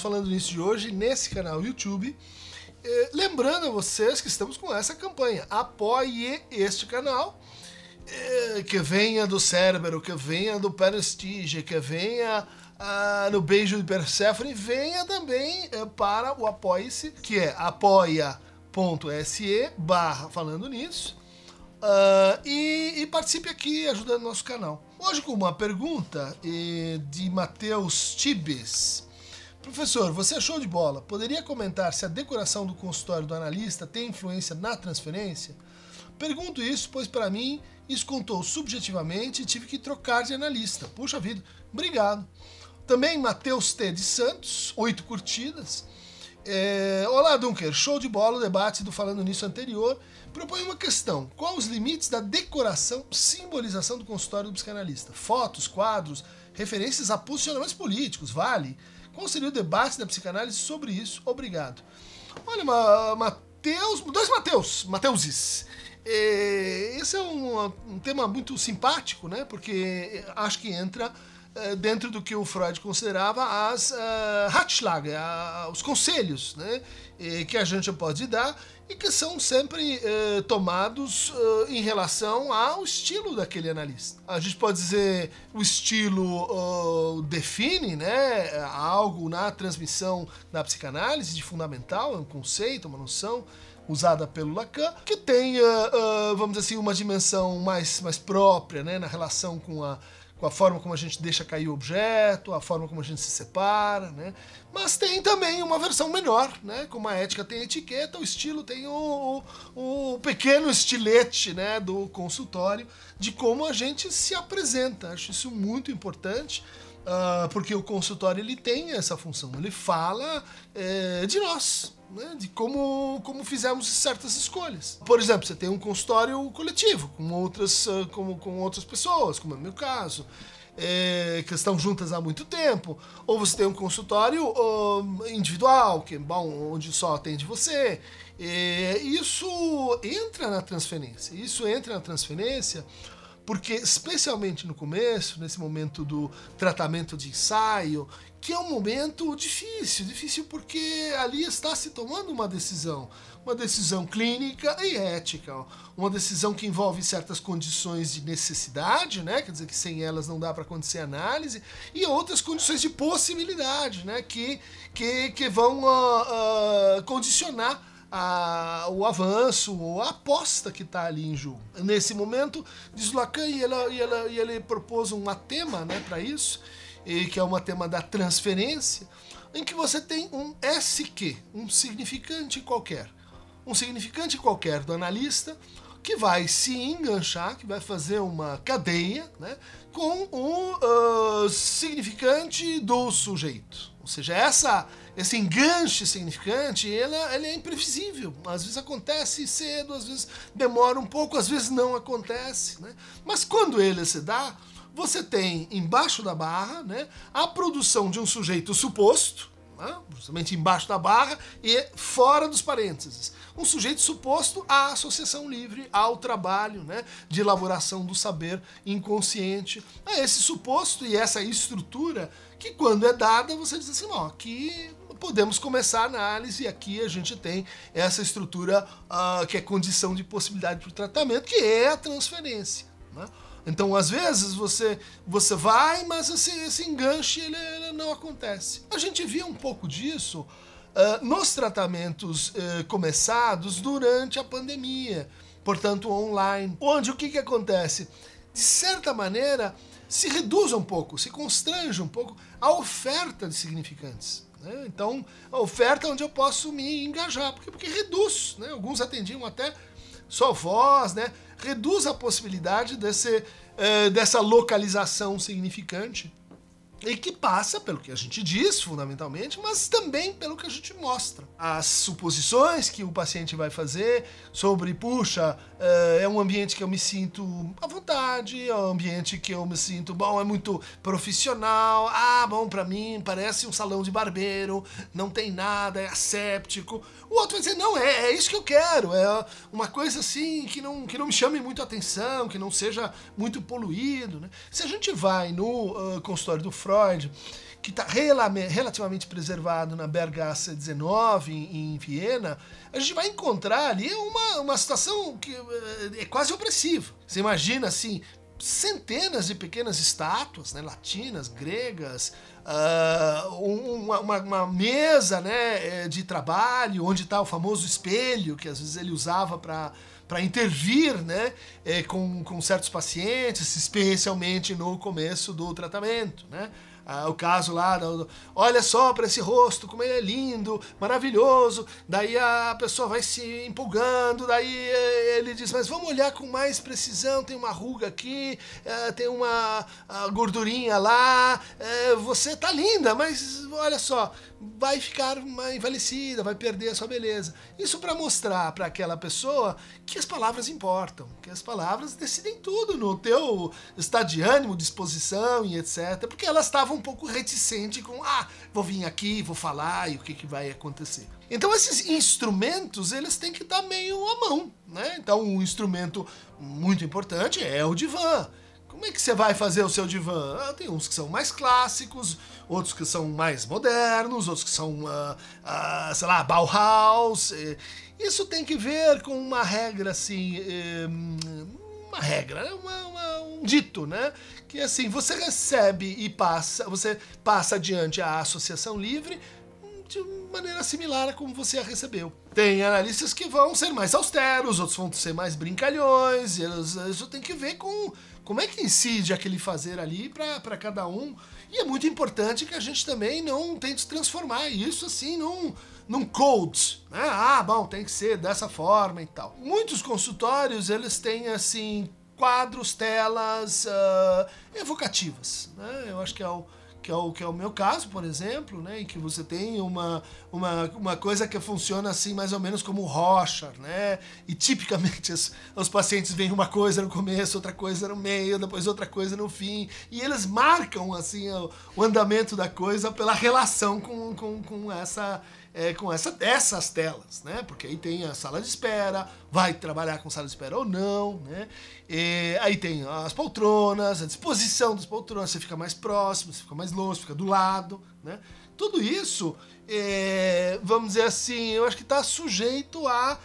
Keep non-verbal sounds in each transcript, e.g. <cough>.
Falando Nisso de hoje nesse canal YouTube. Eh, lembrando a vocês que estamos com essa campanha. Apoie este canal. eh, que venha do Cérebro, que venha do Prestige, que venha ah, no Beijo de Persephone, venha também eh, para o Apoie-se, que é apoia.se barra falando nisso. Ah, e, e participe aqui ajudando nosso canal. Hoje com uma pergunta de Matheus Tibes. Professor, você é show de bola. Poderia comentar se a decoração do consultório do analista tem influência na transferência? Pergunto isso, pois para mim isso contou subjetivamente e tive que trocar de analista. Puxa vida, obrigado. Também Matheus T. de Santos, oito curtidas. É, Olá, Dunker. Show de bola o debate do Falando Nisso anterior. Propõe uma questão. Qual os limites da decoração, simbolização do consultório do psicanalista? Fotos, quadros, referências a posicionamentos políticos, vale? Qual seria o debate da psicanálise sobre isso? Obrigado. Olha, Ma- Mateus, dois Mateus, Mateuses. É, esse é um, um tema muito simpático, né? Porque acho que entra dentro do que o Freud considerava as uh, Ratschläge, a- os conselhos né, eh, que a gente pode dar e que são sempre eh, tomados eh, em relação ao estilo daquele analista. A gente pode dizer o estilo define né, algo na transmissão da psicanálise de fundamental, é um conceito, uma noção usada pelo Lacan, que tem, vamos dizer assim, uma dimensão mais, mais própria né, na relação com a, com a forma como a gente deixa cair o objeto, a forma como a gente se separa, né? Mas tem também uma versão menor, né? Como a ética tem a etiqueta, o estilo tem o, o, o pequeno estilete, né? Do consultório de como a gente se apresenta. Acho isso muito importante. Ah, porque o consultório ele tem essa função, ele fala eh, de nós, né, de como, como fizemos certas escolhas. Por exemplo, você tem um consultório coletivo com outras, ah, como, com outras pessoas, como é o meu caso, é, que estão juntas há muito tempo, ou você tem um consultório ah, individual, que bom, onde só atende você. É, isso entra na transferência. Isso entra na transferência porque especialmente no começo, nesse momento do tratamento de ensaio, que é um momento difícil, difícil porque ali está se tomando uma decisão, uma decisão clínica e ética, uma decisão que envolve certas condições de necessidade, né, quer dizer que sem elas não dá para acontecer análise, e outras condições de possibilidade, né, que que, que vão ah, ah, condicionar a- o avanço ou a aposta que está ali em jogo. Nesse momento, diz Lacan, e, ela, e, ela, e ele propôs um tema né, para isso, e que é uma tema da transferência, em que você tem um SQ, um significante qualquer. Um significante qualquer do analista que vai se enganchar, que vai fazer uma cadeia né, com o ah, significante do sujeito. Ou seja, essa, esse enganche significante, ele, é- ele é imprevisível. Às vezes acontece cedo, às vezes demora um pouco, às vezes não acontece. Né? Mas quando ele se dá, você tem embaixo da barra né, a produção de um sujeito suposto, né, justamente embaixo da barra e fora dos parênteses. Um sujeito suposto à associação livre, ao trabalho né, de elaboração do saber inconsciente. É esse suposto e essa estrutura que, quando é dada, você diz assim: ó, aqui podemos começar a análise e aqui a gente tem essa estrutura ah, que é condição de possibilidade para o tratamento, que é a transferência. Né? Então, às vezes, você, você vai, mas esse, esse enganche ele, ele não acontece. A gente via um pouco disso ah, nos tratamentos eh, começados durante a pandemia, portanto, online, onde o que, que acontece? De certa maneira, se reduz um pouco, se constrange um pouco a oferta de significantes. Né? Então, a oferta é onde eu posso me engajar, porque, porque reduz. Né? Alguns atendiam até só voz, né? reduz a possibilidade desse, eh, dessa localização significante e que passa pelo que a gente diz, fundamentalmente, mas também pelo que a gente mostra. As suposições que o paciente vai fazer sobre, puxa, é um ambiente que eu me sinto à vontade, é um ambiente que eu me sinto, bom, é muito profissional, ah, bom, pra mim parece um salão de barbeiro, não tem nada, é asséptico. O outro vai dizer, não, é, é isso que eu quero, é uma coisa assim que não, que não me chame muito atenção, que não seja muito poluído. Né? Se a gente vai no ah, consultório do Freud, que está relativamente preservado na Bergasse 19, em, Viena, a gente vai encontrar ali uma, uma situação que eh, é quase opressiva. Você imagina assim, centenas de pequenas estátuas, né, latinas, gregas, uh, uma, uma, uma, mesa né, eh, de trabalho, onde está o famoso espelho que às vezes ele usava para para intervir né, é, com, com certos pacientes, especialmente no começo do tratamento. Né? Ah, o caso lá, olha só para esse rosto, como ele é lindo, maravilhoso. Daí a pessoa vai se empolgando, daí eh, ele diz, mas vamos olhar com mais precisão, tem uma ruga aqui, eh, tem uma gordurinha lá, eh, você tá linda, mas olha só, vai ficar envelhecida, vai perder a sua beleza. Isso para mostrar para aquela pessoa que as palavras importam, que as palavras decidem tudo no teu estado de ânimo, disposição e etc. Porque ela estava um pouco reticente com, ah, vou vir aqui, vou falar e o que, que vai acontecer. Então esses instrumentos, eles têm que dar meio à mão, né? Então um instrumento muito importante é o divã. Como é que você vai fazer o seu divã? Ah, tem uns que são mais clássicos, outros que são mais modernos, outros que são, uh, uh, sei lá, Bauhaus. Isso tem que ver com uma regra assim. Eh, uma regra, né? uma, uma, um dito, né? Que assim, você recebe e passa, você passa adiante a associação livre de maneira similar a como você a recebeu. Tem analistas que vão ser mais austeros, outros vão ser mais brincalhões, isso tem que ver com como é que incide aquele fazer ali para cada um. E é muito importante que a gente também não tente transformar isso assim num, num code. Né? Ah, bom, tem que ser dessa forma e tal. Muitos consultórios, eles têm assim quadros, telas uh, evocativas. Né? Eu acho que é o que é o, que é o meu caso, por exemplo, né, em que você tem uma, uma, uma coisa que funciona assim mais ou menos como rocha, né, e tipicamente os, os pacientes veem uma coisa no começo, outra coisa no meio, depois outra coisa no fim, e eles marcam assim o, o andamento da coisa pela relação com, com, com essa é, com essa, essas telas, né? Porque aí tem a sala de espera, vai trabalhar com sala de espera ou não, né? E aí tem as poltronas, a disposição das poltronas, você fica mais próximo, você fica mais longe, fica do lado, né? Tudo isso, é, vamos dizer assim, eu acho que está sujeito a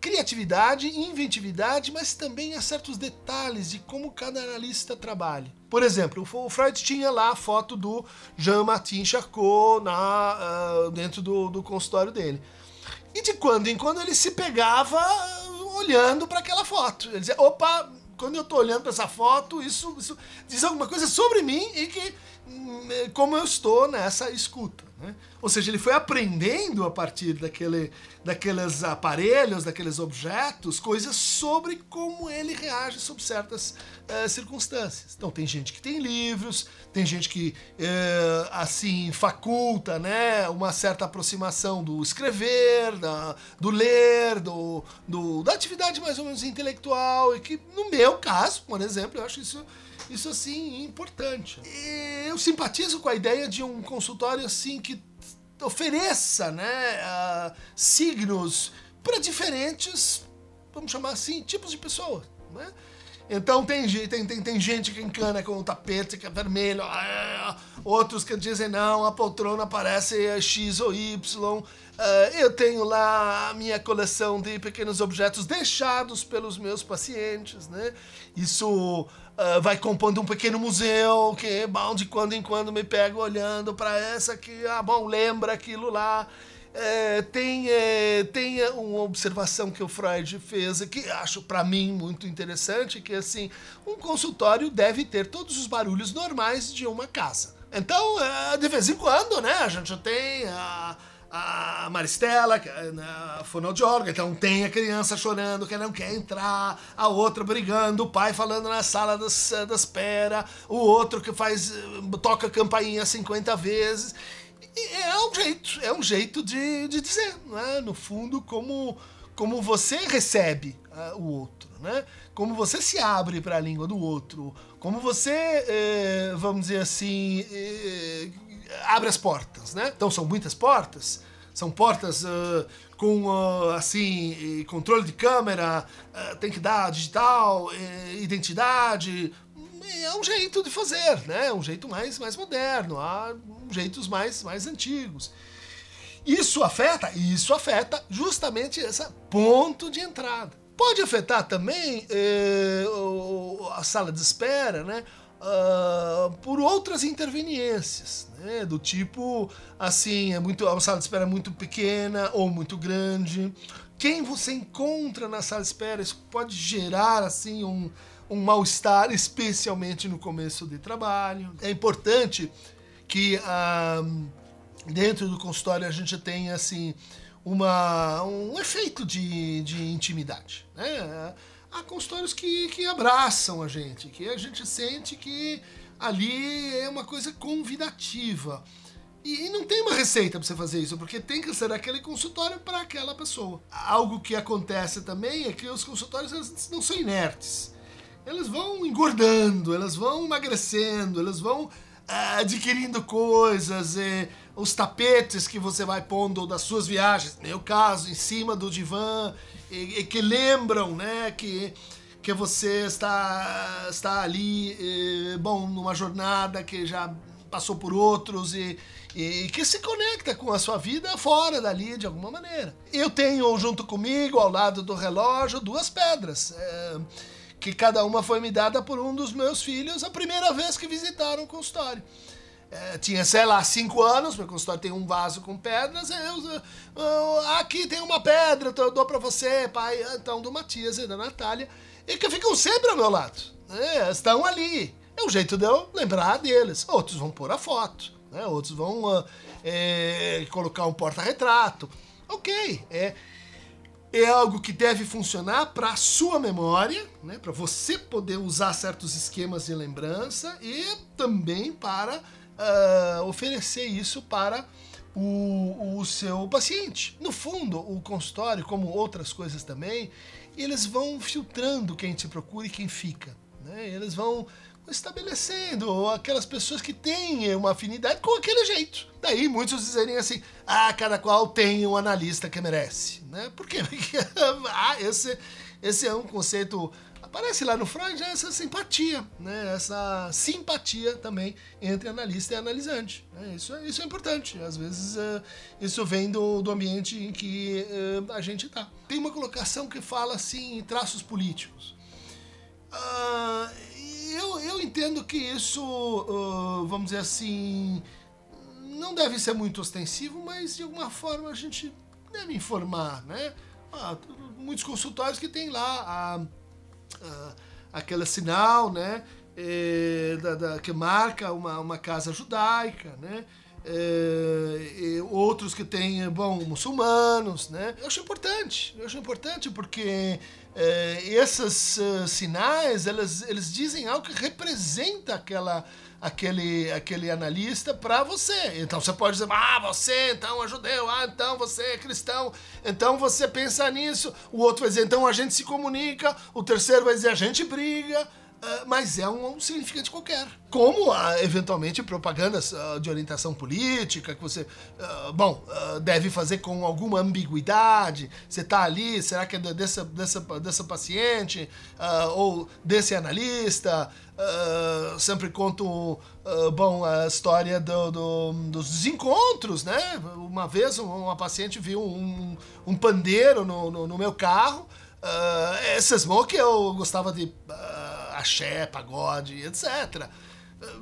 criatividade, inventividade, mas também a certos detalhes de como cada analista trabalha. Por exemplo, o Freud tinha lá a foto do Jean-Martin Charcot na, uh, dentro do, do consultório dele. E de quando em quando ele se pegava olhando para aquela foto. Ele dizia: opa, quando eu estou olhando para essa foto, isso, isso diz alguma coisa sobre mim e que hum, como eu estou nessa escuta. Né? Ou seja, ele foi aprendendo a partir daquele, daqueles aparelhos, daqueles objetos, coisas sobre como ele reage sob certas uh, circunstâncias. Então, tem gente que tem livros, tem gente que, uh, assim, faculta né, uma certa aproximação do escrever, da, do ler, do, do, da atividade mais ou menos intelectual, e que, no meu caso, por exemplo, eu acho isso isso assim importante. E eu simpatizo com a ideia de um consultório assim que ofereça né, uh, signos para diferentes, vamos chamar assim, tipos de pessoas. Né? Então tem, tem, tem, tem gente que encana com o tapete que é vermelho, ah, outros que dizem não, a poltrona parece X ou Y. Uh, eu tenho lá a minha coleção de pequenos objetos deixados pelos meus pacientes, né? Isso uh, vai compondo um pequeno museu que, bom, de quando em quando me pego olhando para essa que, ah, bom, lembra aquilo lá. É, tem, é, tem uma observação que o Freud fez que acho para mim muito interessante, que assim, um consultório deve ter todos os barulhos normais de uma casa. Então, é, de vez em quando, né, a gente tem a, a Maristela, que é na fonoaudióloga, então tem a criança chorando que não quer entrar, a outra brigando, o pai falando na sala das, da espera, o outro que faz toca a campainha 50 vezes. É um jeito, é um jeito de, de dizer, né? no fundo, como, como você recebe uh, o outro, né? como você se abre para a língua do outro, como você, eh, vamos dizer assim, eh, abre as portas, né? Então são muitas portas, são portas uh, com uh, assim controle de câmera, uh, tem que dar digital, identidade. É um jeito de fazer, né? É um jeito mais, mais moderno. Há jeitos mais, mais antigos. Isso afeta? Isso afeta justamente esse ponto de entrada. Pode afetar também eh, a sala de espera, né? Uh, por outras interveniências, né? do tipo assim, é muito, a sala de espera é muito pequena ou muito grande. Quem você encontra na sala de espera, isso pode gerar assim um, um mal-estar, especialmente no começo de trabalho. É importante que dentro do consultório a gente tenha assim uma, um efeito de, de intimidade. Né? há consultórios que, que abraçam a gente, que a gente sente que ali é uma coisa convidativa. E não tem uma receita para você fazer isso, porque tem que ser aquele consultório para aquela pessoa. Algo que acontece também é que os consultórios não são inertes. Eles vão engordando, elas vão emagrecendo, elas vão ah, adquirindo coisas, os tapetes que você vai pondo das suas viagens, no meu caso, em cima do divã, e, e que lembram, né, que que você está está ali, eh, bom, numa jornada que já passou por outros e, e que se conecta com a sua vida fora dali de alguma maneira. Eu tenho junto comigo, ao lado do relógio, duas pedras. É, que cada uma foi me dada por um dos meus filhos a primeira vez que visitaram o consultório. É, tinha, sei lá, cinco anos, meu consultório tem um vaso com pedras, eu, eu, aqui tem uma pedra, eu dou para você, pai, então do Matias e da Natália, e que ficam sempre ao meu lado, né, estão ali, é o jeito de eu lembrar deles, outros vão pôr a foto, né, outros vão uh, é, colocar um porta-retrato, ok, é, é algo que deve funcionar para a sua memória, né, para você poder usar certos esquemas de lembrança e também para uh, oferecer isso para o, o seu paciente. No fundo, o consultório, como outras coisas também, eles vão filtrando quem te procura e quem fica. Né? Eles vão estabelecendo aquelas pessoas que têm uma afinidade com aquele jeito. Daí muitos dizerem assim: ah, cada qual tem um analista que merece. Né? Por quê? <laughs> Porque ah, esse, esse é um conceito aparece lá no Freud essa simpatia, né? essa simpatia também entre analista e analisante. Né? Isso, é, isso é importante. Às vezes uh, isso vem do, do ambiente em que uh, a gente está. Tem uma colocação que fala assim em traços políticos. Uh, eu, eu entendo que isso, vamos dizer assim, não deve ser muito ostensivo, mas de alguma forma a gente deve informar, né? Ah, muitos consultórios que tem lá a uh, aquele sinal, né? É, da, da, que marca uma, uma casa judaica, né? É, outros que têm, bom, muçulmanos, né? Eu acho importante, eu acho importante porque é, esses uh, sinais, elas, eles dizem algo que representa aquela, aquele, aquele analista para você. Então você pode dizer, ah, você então é judeu, ah, então você é cristão, então você pensa nisso. O outro vai dizer, então a gente se comunica. O terceiro vai dizer, a gente briga. Uh, mas é um, um, significante qualquer. Como, eventualmente, propagandas uh, de orientação política, que você, bom, deve fazer com alguma ambiguidade. Você está ali, será que é dessa, dessa, dessa paciente ou desse analista? sempre conto, bom, a história do, do, dos desencontros, né? Uma vez uma paciente viu um, um pandeiro no, no, no meu carro, uh, esses que eu gostava de axé, pagode, etc.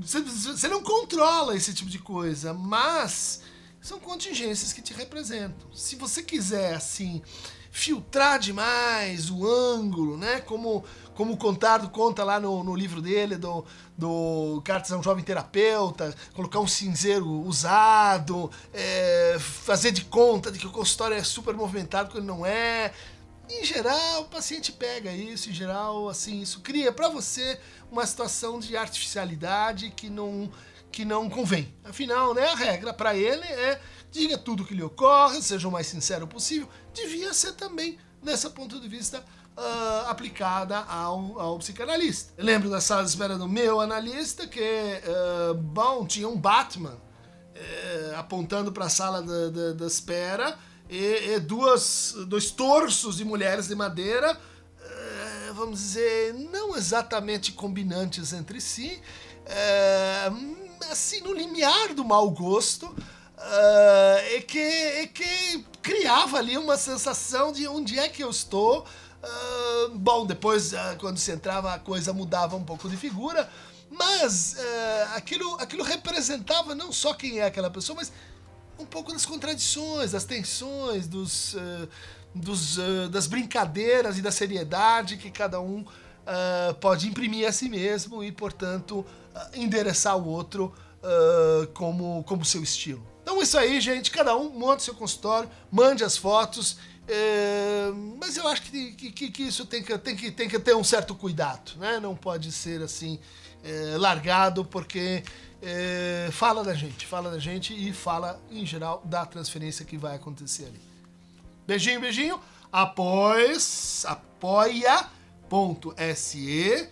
Você não controla esse tipo de coisa, mas são contingências que te representam. Se você quiser, assim, filtrar demais o ângulo, né? Como, como o Contardo conta lá no, no livro dele, do, do Cartas a um Jovem Terapeuta, colocar um cinzeiro usado, é, fazer de conta de que o consultório é super movimentado quando não é. Em geral, o paciente pega isso, em geral, assim, isso cria para você uma situação de artificialidade que não que não convém. Afinal, né, a regra para ele é diga tudo o que lhe ocorre, seja o mais sincero possível. Devia ser também, nesse ponto de vista, uh, aplicada ao, ao psicanalista. Eu lembro da sala de espera do meu analista que, uh, bom, tinha um Batman uh, apontando para a sala da, da, espera e, e duas, dois torsos de mulheres de madeira, é, vamos dizer, não exatamente combinantes entre si, é, assim, no limiar do mau gosto, uh, e, que, e que criava ali uma sensação de onde é que eu estou. Bom, depois, quando se entrava, a coisa mudava um pouco de figura, mas aquilo, aquilo representava não só quem é aquela pessoa, mas um pouco das contradições, das tensões, dos, dos, das brincadeiras e da seriedade que cada um uh, pode imprimir a si mesmo e, portanto, uh, endereçar o outro uh, como, como seu estilo. Então, isso aí, gente. Cada um monte seu consultório, mande as fotos. É, mas eu acho que, que, que, isso tem que, tem, que, tem que ter um certo cuidado, né? Não pode ser assim é, largado, porque é, fala da gente, fala da gente e fala, em geral, da transferência que vai acontecer ali. Beijinho, beijinho. Após, apoia aqueron.se.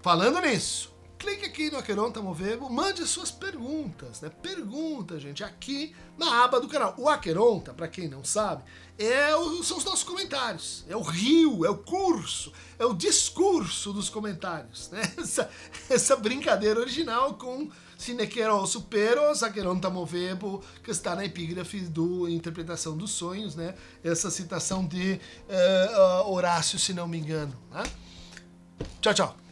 Falando nisso, clique aqui no Aqueronta Movebo, mande suas perguntas, né? Pergunta, gente, aqui na aba do canal. O Aqueronta, para quem não sabe, é o, são os nossos comentários. É o rio, é o curso, é o discurso dos comentários, né? <laughs> Essa, essa brincadeira original com Sinequero Superos, Aqueronta Movebo, que está na epígrafe do Interpretação dos Sonhos, né? Essa citação de uh, uh, Horácio, se não me engano, né? Tchau, tchau.